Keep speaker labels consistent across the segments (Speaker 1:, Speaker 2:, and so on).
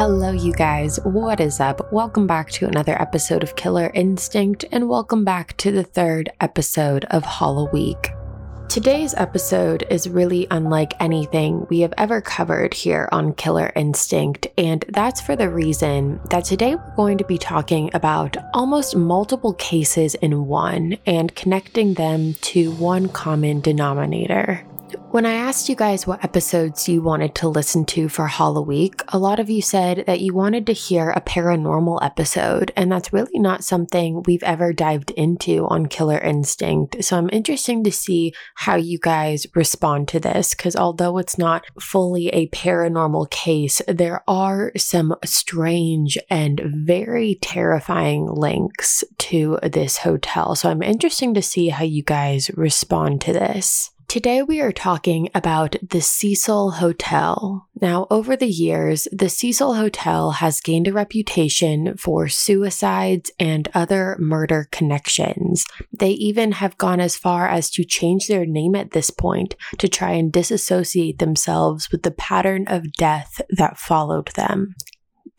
Speaker 1: Hello, you guys. What is up? Welcome back to another episode of Killer Instinct, and welcome back to the third episode of Hollow Week. Today's episode is really unlike anything we have ever covered here on Killer Instinct, and that's for the reason that today we're going to be talking about almost multiple cases in one and connecting them to one common denominator. When I asked you guys what episodes you wanted to listen to for Halloween, a lot of you said that you wanted to hear a paranormal episode, and that's really not something we've ever dived into on Killer Instinct. So I'm interested to see how you guys respond to this, because although it's not fully a paranormal case, there are some strange and very terrifying links to this hotel. So I'm interested to see how you guys respond to this. Today, we are talking about the Cecil Hotel. Now, over the years, the Cecil Hotel has gained a reputation for suicides and other murder connections. They even have gone as far as to change their name at this point to try and disassociate themselves with the pattern of death that followed them.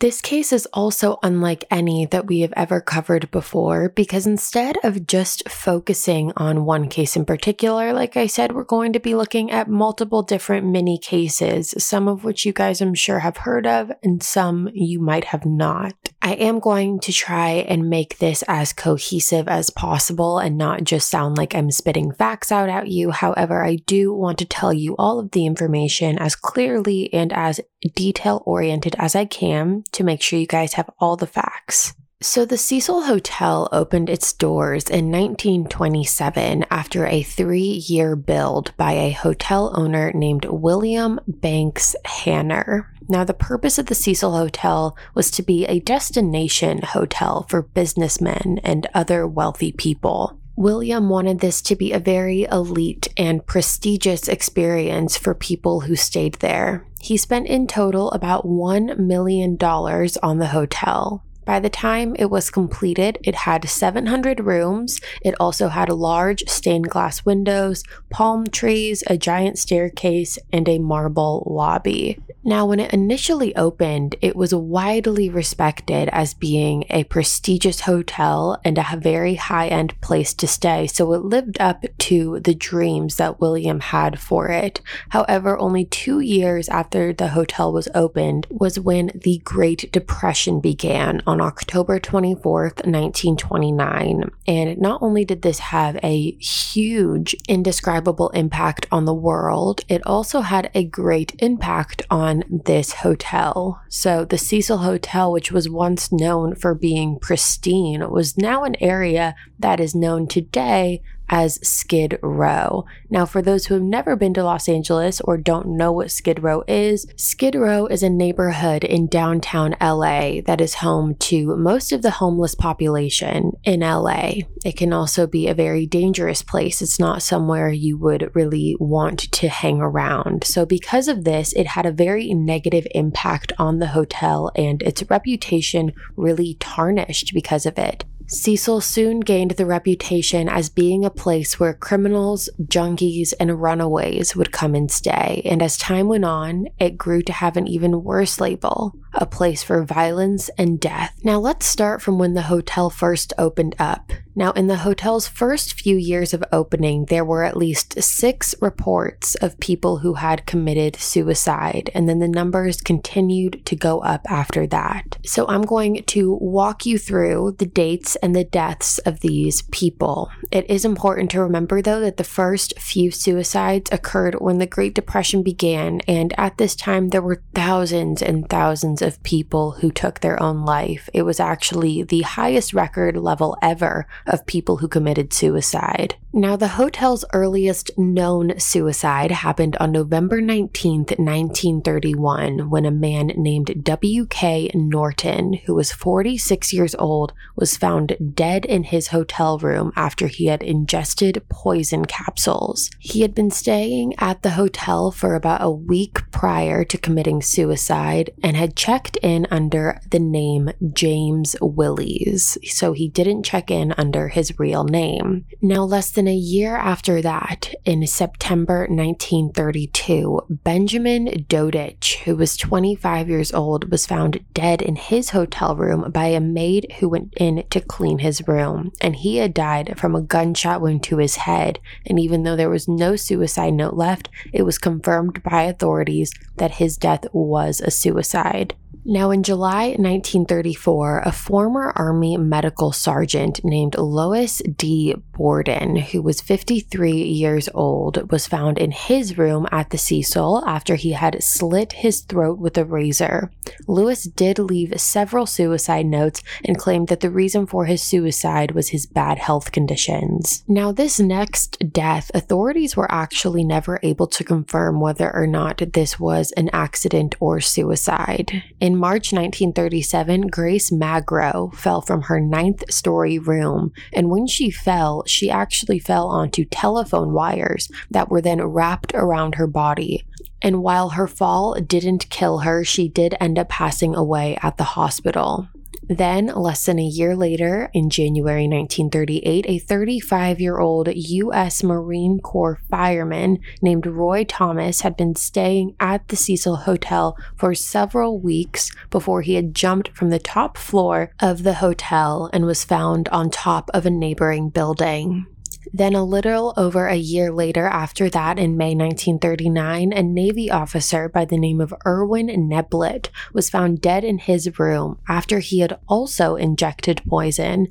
Speaker 1: This case is also unlike any that we have ever covered before because instead of just focusing on one case in particular, like I said, we're going to be looking at multiple different mini cases, some of which you guys I'm sure have heard of and some you might have not. I am going to try and make this as cohesive as possible and not just sound like I'm spitting facts out at you. However, I do want to tell you all of the information as clearly and as detail oriented as I can to make sure you guys have all the facts. So, the Cecil Hotel opened its doors in 1927 after a three year build by a hotel owner named William Banks Hanner. Now, the purpose of the Cecil Hotel was to be a destination hotel for businessmen and other wealthy people. William wanted this to be a very elite and prestigious experience for people who stayed there. He spent in total about $1 million on the hotel. By the time it was completed, it had 700 rooms. It also had large stained glass windows, palm trees, a giant staircase, and a marble lobby. Now, when it initially opened, it was widely respected as being a prestigious hotel and a very high end place to stay, so it lived up to the dreams that William had for it. However, only two years after the hotel was opened was when the Great Depression began on October 24th, 1929. And not only did this have a huge, indescribable impact on the world, it also had a great impact on this hotel. So, the Cecil Hotel, which was once known for being pristine, was now an area that is known today as Skid Row. Now, for those who have never been to Los Angeles or don't know what Skid Row is, Skid Row is a neighborhood in downtown LA that is home to most of the homeless population in LA. It can also be a very dangerous place. It's not somewhere you would really want to hang around. So, because of this, it had a very negative impact on the hotel and its reputation really tarnished because of it. Cecil soon gained the reputation as being a place where criminals, junkies, and runaways would come and stay, and as time went on, it grew to have an even worse label a place for violence and death. Now, let's start from when the hotel first opened up. Now, in the hotel's first few years of opening, there were at least six reports of people who had committed suicide, and then the numbers continued to go up after that. So, I'm going to walk you through the dates and the deaths of these people. It is important to remember, though, that the first few suicides occurred when the Great Depression began, and at this time, there were thousands and thousands of people who took their own life. It was actually the highest record level ever of people who committed suicide. Now, the hotel's earliest known suicide happened on November 19th, 1931, when a man named W.K. Norton, who was 46 years old, was found dead in his hotel room after he had ingested poison capsules. He had been staying at the hotel for about a week prior to committing suicide and had checked in under the name James Willies, so he didn't check in under his real name. Now, less than than a year after that, in September 1932, Benjamin Dodich, who was 25 years old, was found dead in his hotel room by a maid who went in to clean his room. And he had died from a gunshot wound to his head. And even though there was no suicide note left, it was confirmed by authorities that his death was a suicide. Now, in July 1934, a former Army medical sergeant named Louis D. Borden, who was 53 years old, was found in his room at the Cecil after he had slit his throat with a razor. Louis did leave several suicide notes and claimed that the reason for his suicide was his bad health conditions. Now, this next death, authorities were actually never able to confirm whether or not this was an accident or suicide. In in March 1937, Grace Magro fell from her ninth story room, and when she fell, she actually fell onto telephone wires that were then wrapped around her body. And while her fall didn't kill her, she did end up passing away at the hospital. Then, less than a year later, in January 1938, a 35 year old U.S. Marine Corps fireman named Roy Thomas had been staying at the Cecil Hotel for several weeks before he had jumped from the top floor of the hotel and was found on top of a neighboring building. Then, a little over a year later, after that, in May 1939, a Navy officer by the name of Erwin Neblett was found dead in his room after he had also injected poison.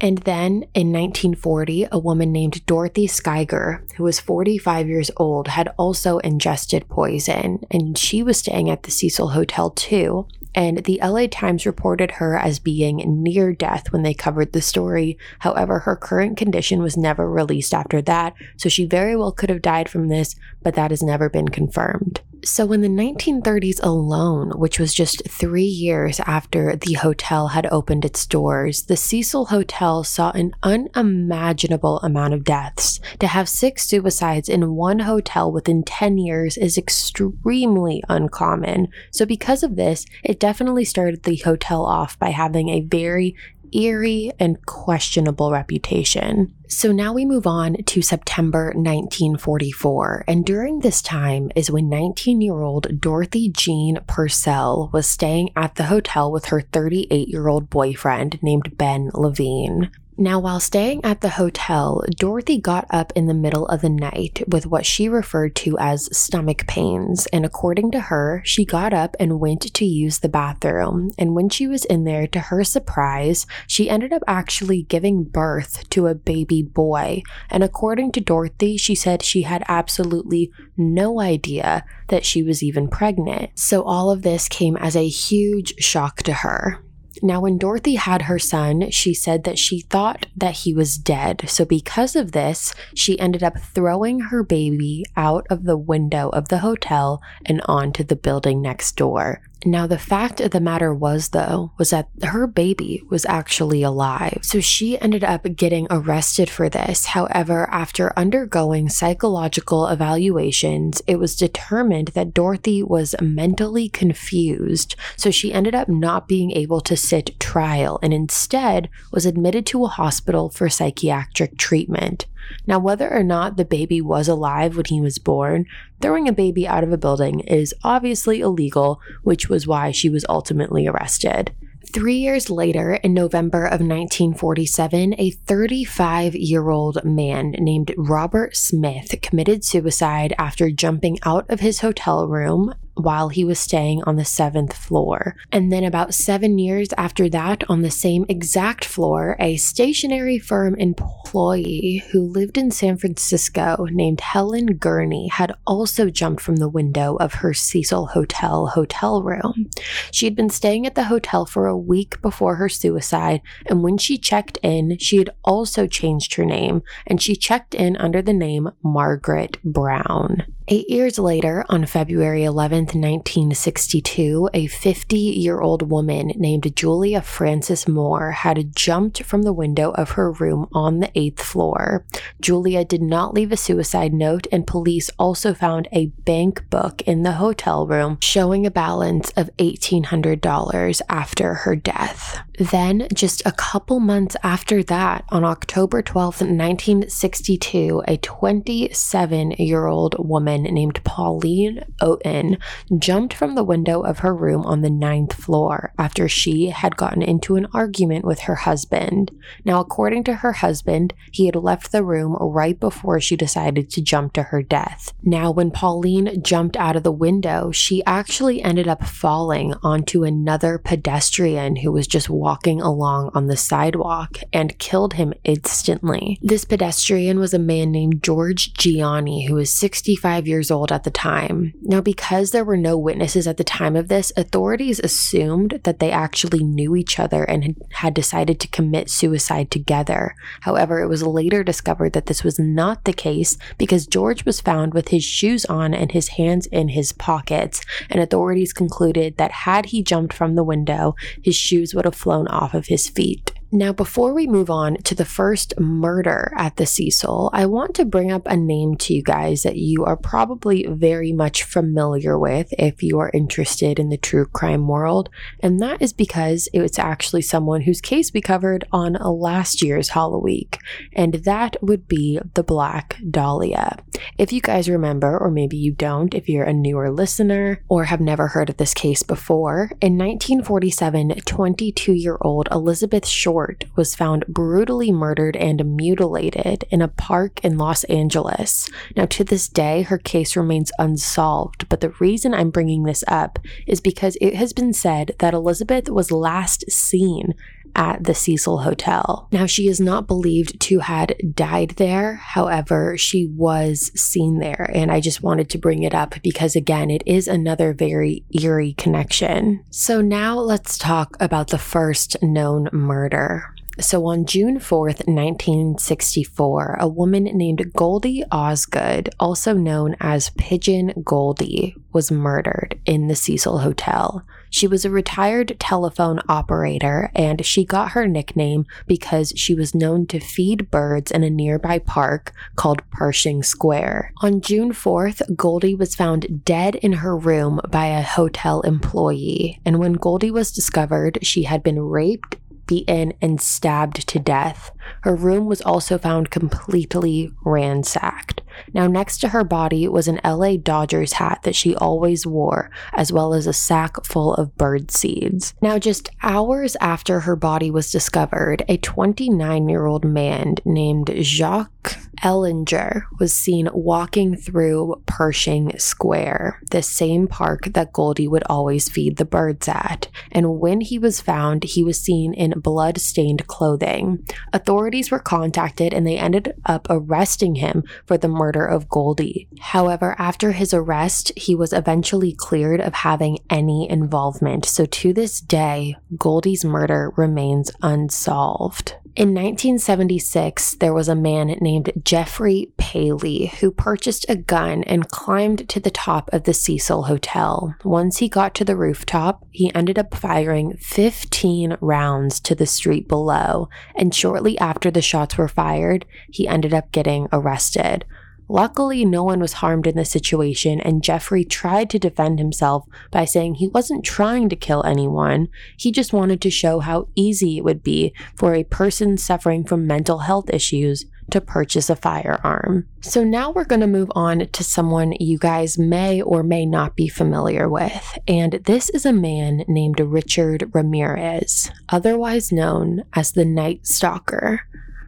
Speaker 1: And then in 1940, a woman named Dorothy Skyger, who was 45 years old, had also ingested poison, and she was staying at the Cecil Hotel too and the LA Times reported her as being near death when they covered the story. However, her current condition was never released after that, so she very well could have died from this, but that has never been confirmed. So, in the 1930s alone, which was just three years after the hotel had opened its doors, the Cecil Hotel saw an unimaginable amount of deaths. To have six suicides in one hotel within 10 years is extremely uncommon. So, because of this, it definitely started the hotel off by having a very eerie and questionable reputation. So now we move on to September 1944, and during this time is when 19 year old Dorothy Jean Purcell was staying at the hotel with her 38 year old boyfriend named Ben Levine. Now, while staying at the hotel, Dorothy got up in the middle of the night with what she referred to as stomach pains, and according to her, she got up and went to use the bathroom. And when she was in there, to her surprise, she ended up actually giving birth to a baby boy. And according to Dorothy, she said she had absolutely no idea that she was even pregnant. So all of this came as a huge shock to her. Now, when Dorothy had her son, she said that she thought that he was dead. So, because of this, she ended up throwing her baby out of the window of the hotel and onto the building next door. Now, the fact of the matter was, though, was that her baby was actually alive. So she ended up getting arrested for this. However, after undergoing psychological evaluations, it was determined that Dorothy was mentally confused. So she ended up not being able to sit trial and instead was admitted to a hospital for psychiatric treatment. Now, whether or not the baby was alive when he was born, throwing a baby out of a building is obviously illegal, which was why she was ultimately arrested. Three years later, in November of 1947, a 35 year old man named Robert Smith committed suicide after jumping out of his hotel room while he was staying on the seventh floor. And then, about seven years after that, on the same exact floor, a stationary firm employee who lived in San Francisco named Helen Gurney had also jumped from the window of her Cecil Hotel hotel room. She had been staying at the hotel for a week before her suicide, and when she checked in, she had also changed her name and she checked in under the name Margaret Brown. Eight years later, on February 11th, 1962, a 50 year old woman named Julia Frances Moore had jumped from the window of her room on the eighth floor. Julia did not leave a suicide note, and police also found a bank book in the hotel room showing a balance of $1,800 after her death. Then, just a couple months after that, on October 12th, 1962, a 27 year old woman woman named Pauline Otten jumped from the window of her room on the ninth floor after she had gotten into an argument with her husband. Now, according to her husband, he had left the room right before she decided to jump to her death. Now, when Pauline jumped out of the window, she actually ended up falling onto another pedestrian who was just walking along on the sidewalk and killed him instantly. This pedestrian was a man named George Gianni, who was 65 years old at the time. Now, because there were no witnesses at the time of this, authorities assumed that they actually knew each other and had decided to commit suicide together. However, it was later discovered that this was not the case because George was found with his shoes on and his hands in his pockets, and authorities concluded that had he jumped from the window, his shoes would have flown off of his feet. Now, before we move on to the first murder at the Cecil, I want to bring up a name to you guys that you are probably very much familiar with if you are interested in the true crime world, and that is because it was actually someone whose case we covered on last year's Halloween, and that would be the Black Dahlia. If you guys remember, or maybe you don't, if you're a newer listener or have never heard of this case before, in 1947, 22 year old Elizabeth Short was found brutally murdered and mutilated in a park in Los Angeles. Now, to this day, her case remains unsolved, but the reason I'm bringing this up is because it has been said that Elizabeth was last seen at the Cecil Hotel. Now, she is not believed to had died there. However, she was seen there. And I just wanted to bring it up because, again, it is another very eerie connection. So now let's talk about the first known murder. So on June 4th, 1964, a woman named Goldie Osgood, also known as Pigeon Goldie, was murdered in the Cecil Hotel. She was a retired telephone operator and she got her nickname because she was known to feed birds in a nearby park called Pershing Square. On June 4th, Goldie was found dead in her room by a hotel employee, and when Goldie was discovered, she had been raped beaten, and stabbed to death. Her room was also found completely ransacked. Now, next to her body was an LA Dodgers hat that she always wore, as well as a sack full of bird seeds. Now, just hours after her body was discovered, a 29 year old man named Jacques Ellinger was seen walking through Pershing Square, the same park that Goldie would always feed the birds at. And when he was found, he was seen in blood stained clothing. Authorities were contacted and they ended up arresting him for the murder of Goldie. However, after his arrest, he was eventually cleared of having any involvement. So to this day, Goldie's murder remains unsolved. In 1976, there was a man named Jeffrey Paley who purchased a gun and climbed to the top of the Cecil Hotel. Once he got to the rooftop, he ended up firing 15 rounds to the street below, and shortly after the shots were fired, he ended up getting arrested. Luckily, no one was harmed in the situation, and Jeffrey tried to defend himself by saying he wasn't trying to kill anyone. He just wanted to show how easy it would be for a person suffering from mental health issues to purchase a firearm. So now we're going to move on to someone you guys may or may not be familiar with. And this is a man named Richard Ramirez, otherwise known as the Night Stalker.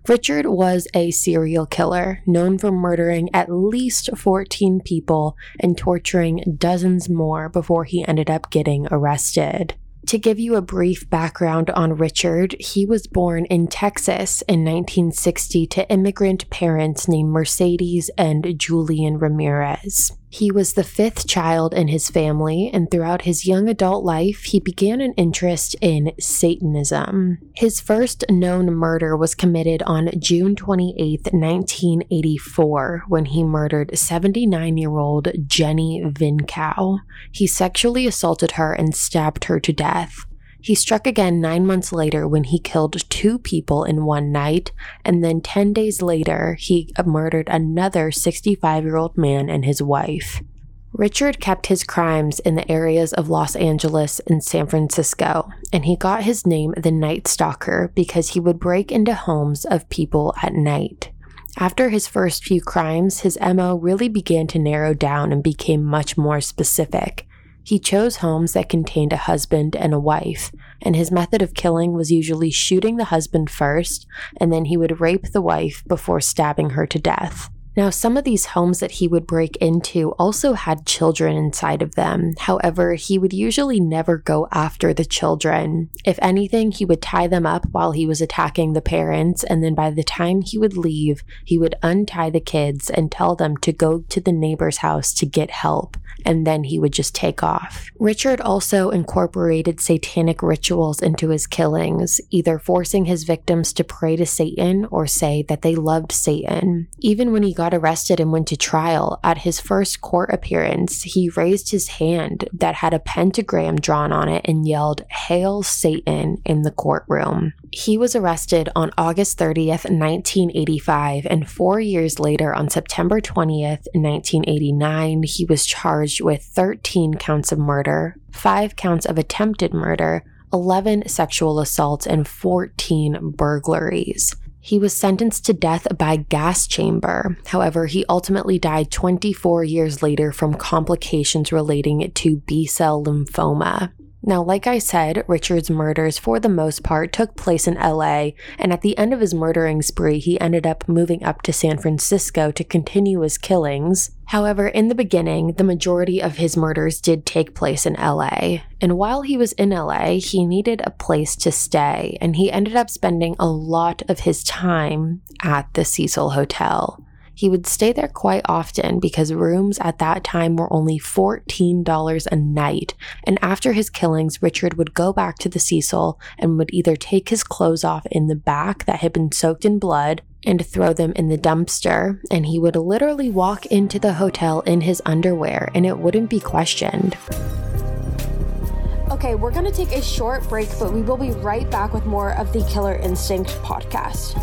Speaker 1: Richard was a serial killer known for murdering at least 14 people and torturing dozens more before he ended up getting arrested. To give you a brief background on Richard, he was born in Texas in 1960 to immigrant parents named Mercedes and Julian Ramirez. He was the fifth child in his family, and throughout his young adult life, he began an interest in Satanism. His first known murder was committed on June 28, 1984, when he murdered 79 year old Jenny Vincow. He sexually assaulted her and stabbed her to death. He struck again nine months later when he killed two people in one night, and then 10 days later, he murdered another 65 year old man and his wife. Richard kept his crimes in the areas of Los Angeles and San Francisco, and he got his name the Night Stalker because he would break into homes of people at night. After his first few crimes, his MO really began to narrow down and became much more specific. He chose homes that contained a husband and a wife, and his method of killing was usually shooting the husband first, and then he would rape the wife before stabbing her to death. Now, some of these homes that he would break into also had children inside of them. However, he would usually never go after the children. If anything, he would tie them up while he was attacking the parents, and then by the time he would leave, he would untie the kids and tell them to go to the neighbor's house to get help and then he would just take off. Richard also incorporated satanic rituals into his killings, either forcing his victims to pray to Satan or say that they loved Satan. Even when he got arrested and went to trial, at his first court appearance, he raised his hand that had a pentagram drawn on it and yelled, Hail Satan in the courtroom. He was arrested on August 30th, 1985, and four years later, on September 20th, 1989, he was charged with 13 counts of murder, 5 counts of attempted murder, 11 sexual assaults, and 14 burglaries. He was sentenced to death by gas chamber. However, he ultimately died 24 years later from complications relating to B cell lymphoma. Now, like I said, Richard's murders for the most part took place in LA, and at the end of his murdering spree, he ended up moving up to San Francisco to continue his killings. However, in the beginning, the majority of his murders did take place in LA, and while he was in LA, he needed a place to stay, and he ended up spending a lot of his time at the Cecil Hotel. He would stay there quite often because rooms at that time were only $14 a night. And after his killings, Richard would go back to the Cecil and would either take his clothes off in the back that had been soaked in blood and throw them in the dumpster. And he would literally walk into the hotel in his underwear and it wouldn't be questioned.
Speaker 2: Okay, we're gonna take a short break, but we will be right back with more of the Killer Instinct podcast.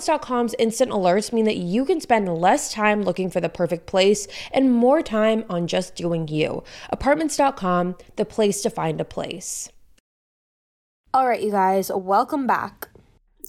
Speaker 3: Apartments.com's instant alerts mean that you can spend less time looking for the perfect place and more time on just doing you. Apartments.com, the place to find a place.
Speaker 2: All right, you guys, welcome back.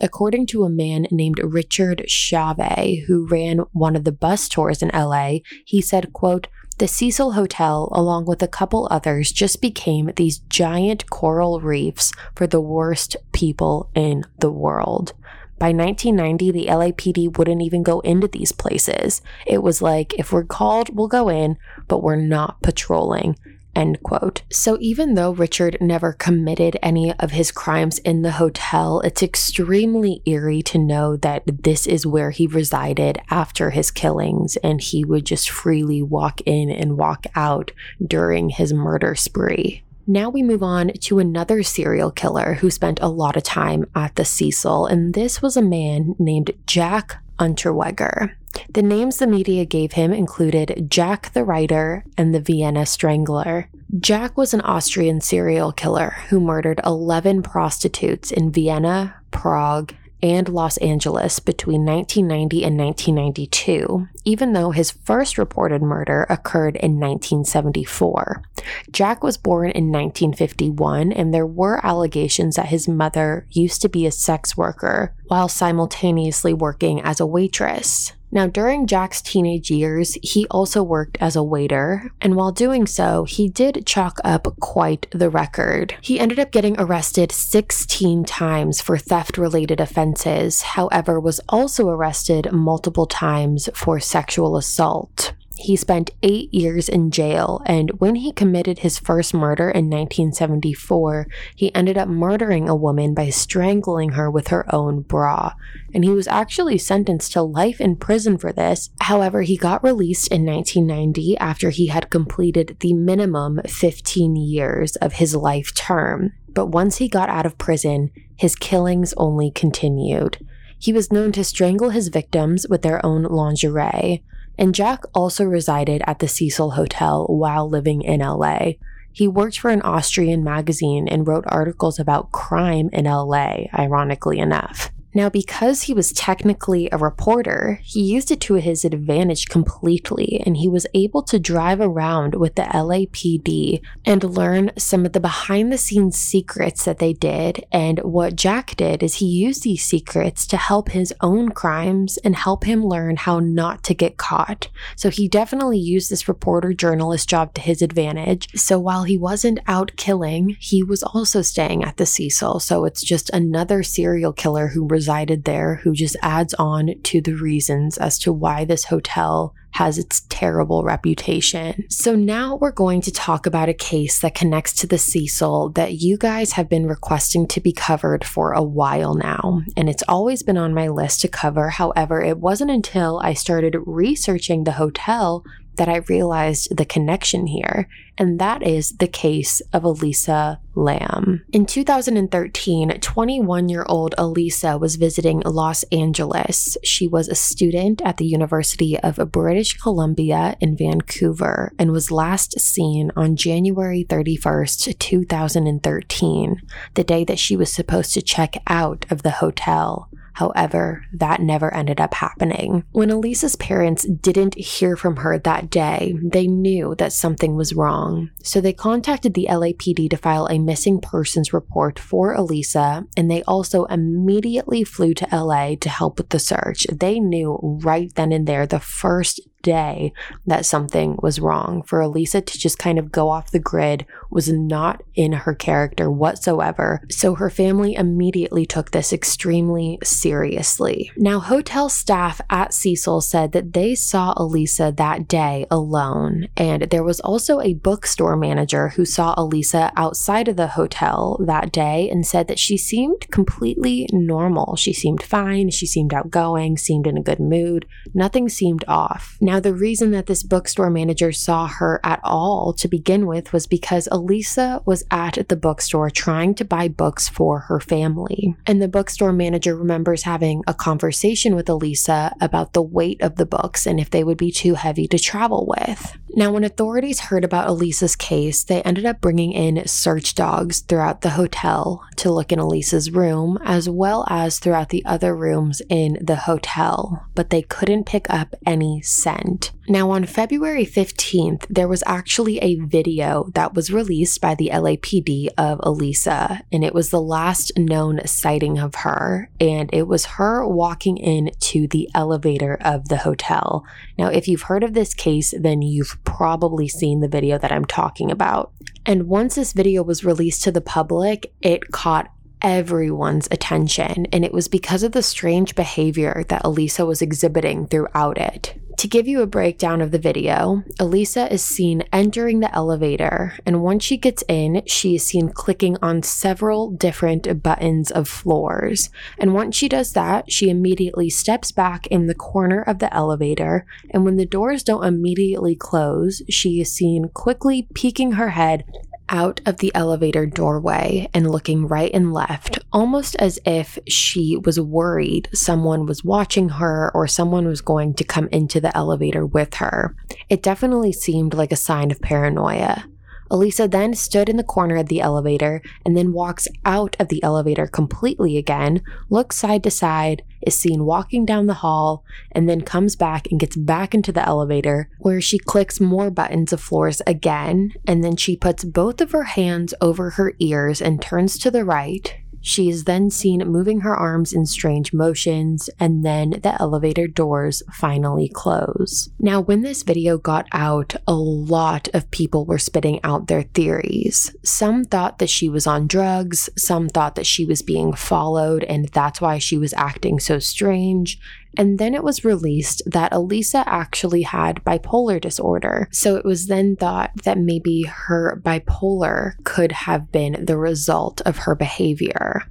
Speaker 1: According to a man named Richard Schave, who ran one of the bus tours in LA, he said, quote, the Cecil Hotel, along with a couple others, just became these giant coral reefs for the worst people in the world. By 1990, the LAPD wouldn't even go into these places. It was like, if we're called, we'll go in, but we're not patrolling. End quote. So, even though Richard never committed any of his crimes in the hotel, it's extremely eerie to know that this is where he resided after his killings and he would just freely walk in and walk out during his murder spree. Now we move on to another serial killer who spent a lot of time at the Cecil, and this was a man named Jack Unterweger. The names the media gave him included Jack the Writer and the Vienna Strangler. Jack was an Austrian serial killer who murdered 11 prostitutes in Vienna, Prague, and Los Angeles between 1990 and 1992, even though his first reported murder occurred in 1974. Jack was born in 1951, and there were allegations that his mother used to be a sex worker while simultaneously working as a waitress. Now, during Jack's teenage years, he also worked as a waiter, and while doing so, he did chalk up quite the record. He ended up getting arrested 16 times for theft related offenses, however, was also arrested multiple times for sexual assault. He spent eight years in jail, and when he committed his first murder in 1974, he ended up murdering a woman by strangling her with her own bra. And he was actually sentenced to life in prison for this. However, he got released in 1990 after he had completed the minimum 15 years of his life term. But once he got out of prison, his killings only continued. He was known to strangle his victims with their own lingerie and Jack also resided at the Cecil Hotel while living in LA. He worked for an Austrian magazine and wrote articles about crime in LA, ironically enough. Now, because he was technically a reporter, he used it to his advantage completely, and he was able to drive around with the LAPD and learn some of the behind the scenes secrets that they did. And what Jack did is he used these secrets to help his own crimes and help him learn how not to get caught. So he definitely used this reporter journalist job to his advantage. So while he wasn't out killing, he was also staying at the Cecil. So it's just another serial killer who resided there who just adds on to the reasons as to why this hotel has its terrible reputation. So now we're going to talk about a case that connects to the Cecil that you guys have been requesting to be covered for a while now. And it's always been on my list to cover. However, it wasn't until I started researching the hotel that I realized the connection here, and that is the case of Elisa Lam. In 2013, 21 year old Elisa was visiting Los Angeles. She was a student at the University of British Columbia in Vancouver and was last seen on January 31st, 2013, the day that she was supposed to check out of the hotel. However, that never ended up happening. When Elisa's parents didn't hear from her that day, they knew that something was wrong. So they contacted the LAPD to file a missing persons report for Elisa, and they also immediately flew to LA to help with the search. They knew right then and there, the first day that something was wrong. For Elisa to just kind of go off the grid was not in her character whatsoever. So her family immediately took this extremely seriously. Now, hotel staff at Cecil said that they saw Elisa that day alone, and there was also a bookstore manager who saw Elisa outside of the hotel that day and said that she seemed completely normal. She seemed fine, she seemed outgoing, seemed in a good mood, nothing seemed off. Now, now, the reason that this bookstore manager saw her at all to begin with was because Elisa was at the bookstore trying to buy books for her family. And the bookstore manager remembers having a conversation with Elisa about the weight of the books and if they would be too heavy to travel with. Now, when authorities heard about Elisa's case, they ended up bringing in search dogs throughout the hotel to look in Elisa's room, as well as throughout the other rooms in the hotel, but they couldn't pick up any scent. Now, on February 15th, there was actually a video that was released by the LAPD of Elisa, and it was the last known sighting of her, and it was her walking into the elevator of the hotel. Now, if you've heard of this case, then you've probably seen the video that I'm talking about. And once this video was released to the public, it caught everyone's attention, and it was because of the strange behavior that Elisa was exhibiting throughout it. To give you a breakdown of the video, Elisa is seen entering the elevator, and once she gets in, she is seen clicking on several different buttons of floors. And once she does that, she immediately steps back in the corner of the elevator, and when the doors don't immediately close, she is seen quickly peeking her head out of the elevator doorway and looking right and left, almost as if she was worried someone was watching her or someone was going to come into the elevator with her. It definitely seemed like a sign of paranoia. Elisa then stood in the corner of the elevator and then walks out of the elevator completely again, looks side to side, is seen walking down the hall, and then comes back and gets back into the elevator where she clicks more buttons of floors again, and then she puts both of her hands over her ears and turns to the right, she is then seen moving her arms in strange motions, and then the elevator doors finally close. Now, when this video got out, a lot of people were spitting out their theories. Some thought that she was on drugs, some thought that she was being followed, and that's why she was acting so strange. And then it was released that Elisa actually had bipolar disorder. So it was then thought that maybe her bipolar could have been the result of her behavior.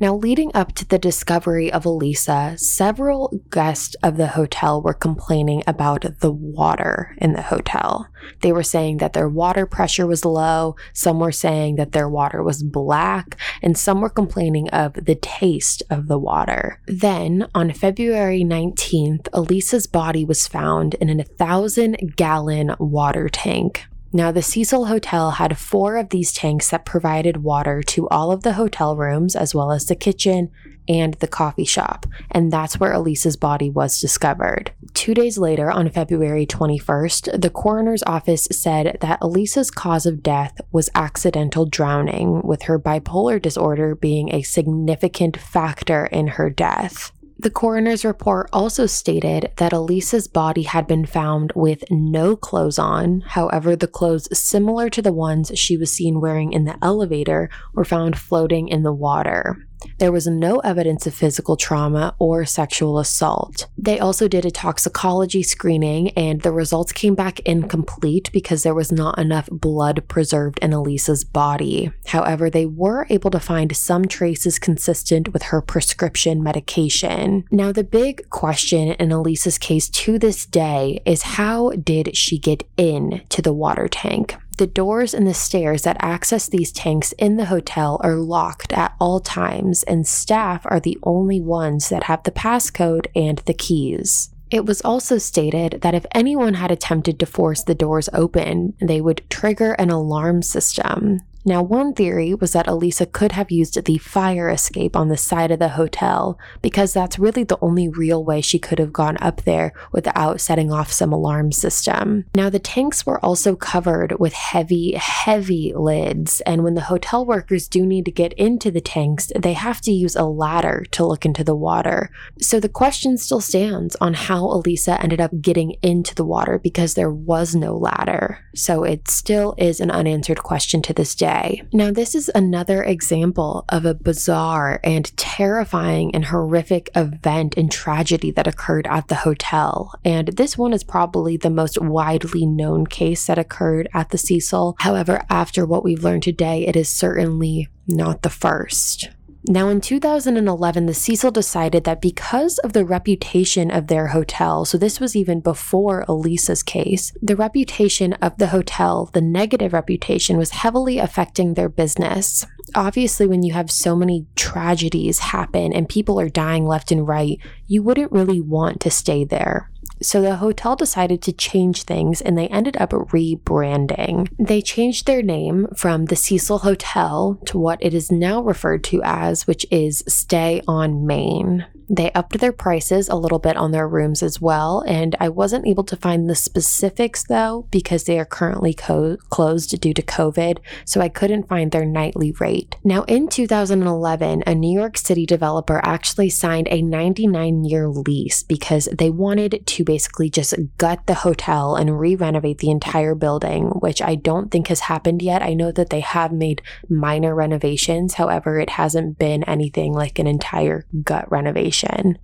Speaker 1: Now, leading up to the discovery of Elisa, several guests of the hotel were complaining about the water in the hotel. They were saying that their water pressure was low, some were saying that their water was black, and some were complaining of the taste of the water. Then, on February 19th, Elisa's body was found in a thousand gallon water tank. Now, the Cecil Hotel had four of these tanks that provided water to all of the hotel rooms, as well as the kitchen and the coffee shop, and that's where Elisa's body was discovered. Two days later, on February 21st, the coroner's office said that Elisa's cause of death was accidental drowning, with her bipolar disorder being a significant factor in her death. The coroner's report also stated that Elisa's body had been found with no clothes on. However, the clothes similar to the ones she was seen wearing in the elevator were found floating in the water. There was no evidence of physical trauma or sexual assault. They also did a toxicology screening, and the results came back incomplete because there was not enough blood preserved in Elisa's body. However, they were able to find some traces consistent with her prescription medication. Now, the big question in Elisa's case to this day is how did she get in to the water tank? The doors and the stairs that access these tanks in the hotel are locked at all times, and staff are the only ones that have the passcode and the keys. It was also stated that if anyone had attempted to force the doors open, they would trigger an alarm system. Now, one theory was that Elisa could have used the fire escape on the side of the hotel because that's really the only real way she could have gone up there without setting off some alarm system. Now, the tanks were also covered with heavy, heavy lids, and when the hotel workers do need to get into the tanks, they have to use a ladder to look into the water. So the question still stands on how Elisa ended up getting into the water because there was no ladder. So it still is an unanswered question to this day. Now, this is another example of a bizarre and terrifying and horrific event and tragedy that occurred at the hotel. And this one is probably the most widely known case that occurred at the Cecil. However, after what we've learned today, it is certainly not the first. Now, in 2011, the Cecil decided that because of the reputation of their hotel, so this was even before Elisa's case, the reputation of the hotel, the negative reputation, was heavily affecting their business. Obviously, when you have so many tragedies happen and people are dying left and right, you wouldn't really want to stay there. So the hotel decided to change things and they ended up rebranding. They changed their name from the Cecil Hotel to what it is now referred to as, which is Stay on Main. They upped their prices a little bit on their rooms as well, and I wasn't able to find the specifics though because they are currently co- closed due to COVID, so I couldn't find their nightly rate. Now, in 2011, a New York City developer actually signed a 99 year lease because they wanted to basically just gut the hotel and re renovate the entire building, which I don't think has happened yet. I know that they have made minor renovations, however, it hasn't been anything like an entire gut renovation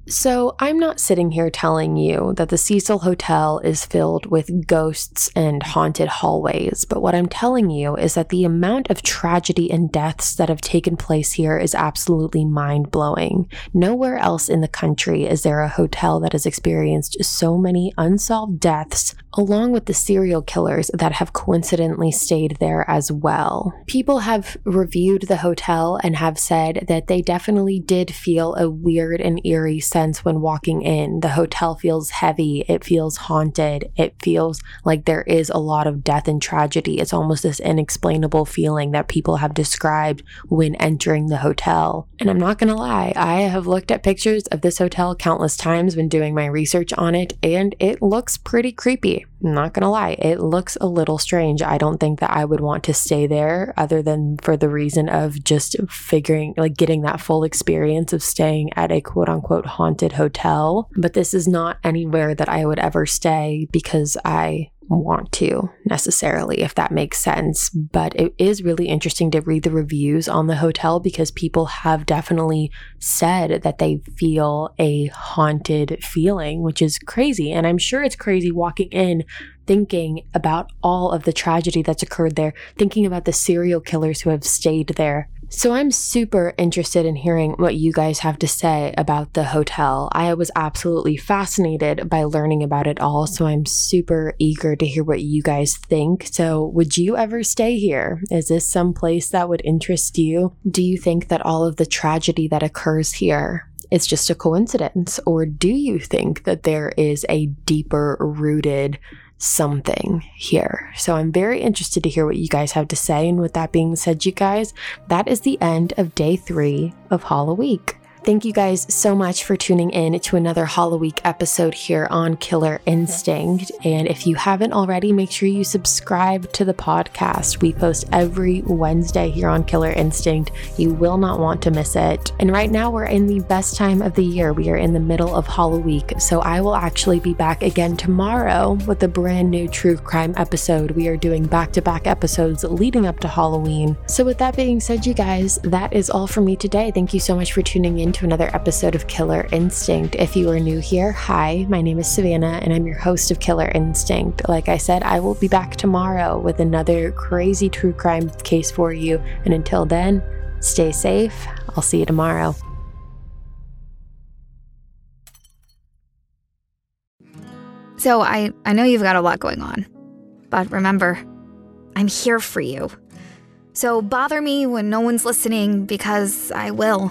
Speaker 1: So, I'm not sitting here telling you that the Cecil Hotel is filled with ghosts and haunted hallways, but what I'm telling you is that the amount of tragedy and deaths that have taken place here is absolutely mind blowing. Nowhere else in the country is there a hotel that has experienced so many unsolved deaths, along with the serial killers that have coincidentally stayed there as well. People have reviewed the hotel and have said that they definitely did feel a weird and eerie sense when walking in. The hotel feels heavy, it feels haunted, it feels like there is a lot of death and tragedy. It's almost this inexplainable feeling that people have described when entering the hotel. And I'm not gonna lie, I have looked at pictures of this hotel countless times when doing my research on it, and it looks pretty creepy. Not gonna lie, it looks a little strange. I don't think that I would want to stay there other than for the reason of just figuring, like getting that full experience of staying at a quote unquote haunted hotel. But this is not anywhere that I would ever stay because I want to necessarily, if that makes sense. But it is really interesting to read the reviews on the hotel because people have definitely said that they feel a haunted feeling, which is crazy. And I'm sure it's crazy walking in thinking about all of the tragedy that's occurred there, thinking about the serial killers who have stayed there, so I'm super interested in hearing what you guys have to say about the hotel. I was absolutely fascinated by learning about it all, so I'm super eager to hear what you guys think. So, would you ever stay here? Is this some place that would interest you? Do you think that all of the tragedy that occurs here is just a coincidence? Or do you think that there is a deeper rooted something here. So I'm very interested to hear what you guys have to say. And with that being said, you guys, that is the end of day three of Hollow Week. Thank you guys so much for tuning in to another Hollow Week episode here on Killer Instinct. And if you haven't already, make sure you subscribe to the podcast. We post every Wednesday here on Killer Instinct. You will not want to miss it. And right now, we're in the best time of the year. We are in the middle of Hollow Week. So I will actually be back again tomorrow with a brand new true crime episode. We are doing back to back episodes leading up to Halloween. So, with that being said, you guys, that is all for me today. Thank you so much for tuning in to another episode of Killer Instinct. If you are new here, hi, my name is Savannah and I'm your host of Killer Instinct. Like I said, I will be back tomorrow with another crazy true crime case for you. And until then, stay safe. I'll see you tomorrow.
Speaker 4: So I, I know you've got a lot going on, but remember, I'm here for you. So bother me when no one's listening because I will.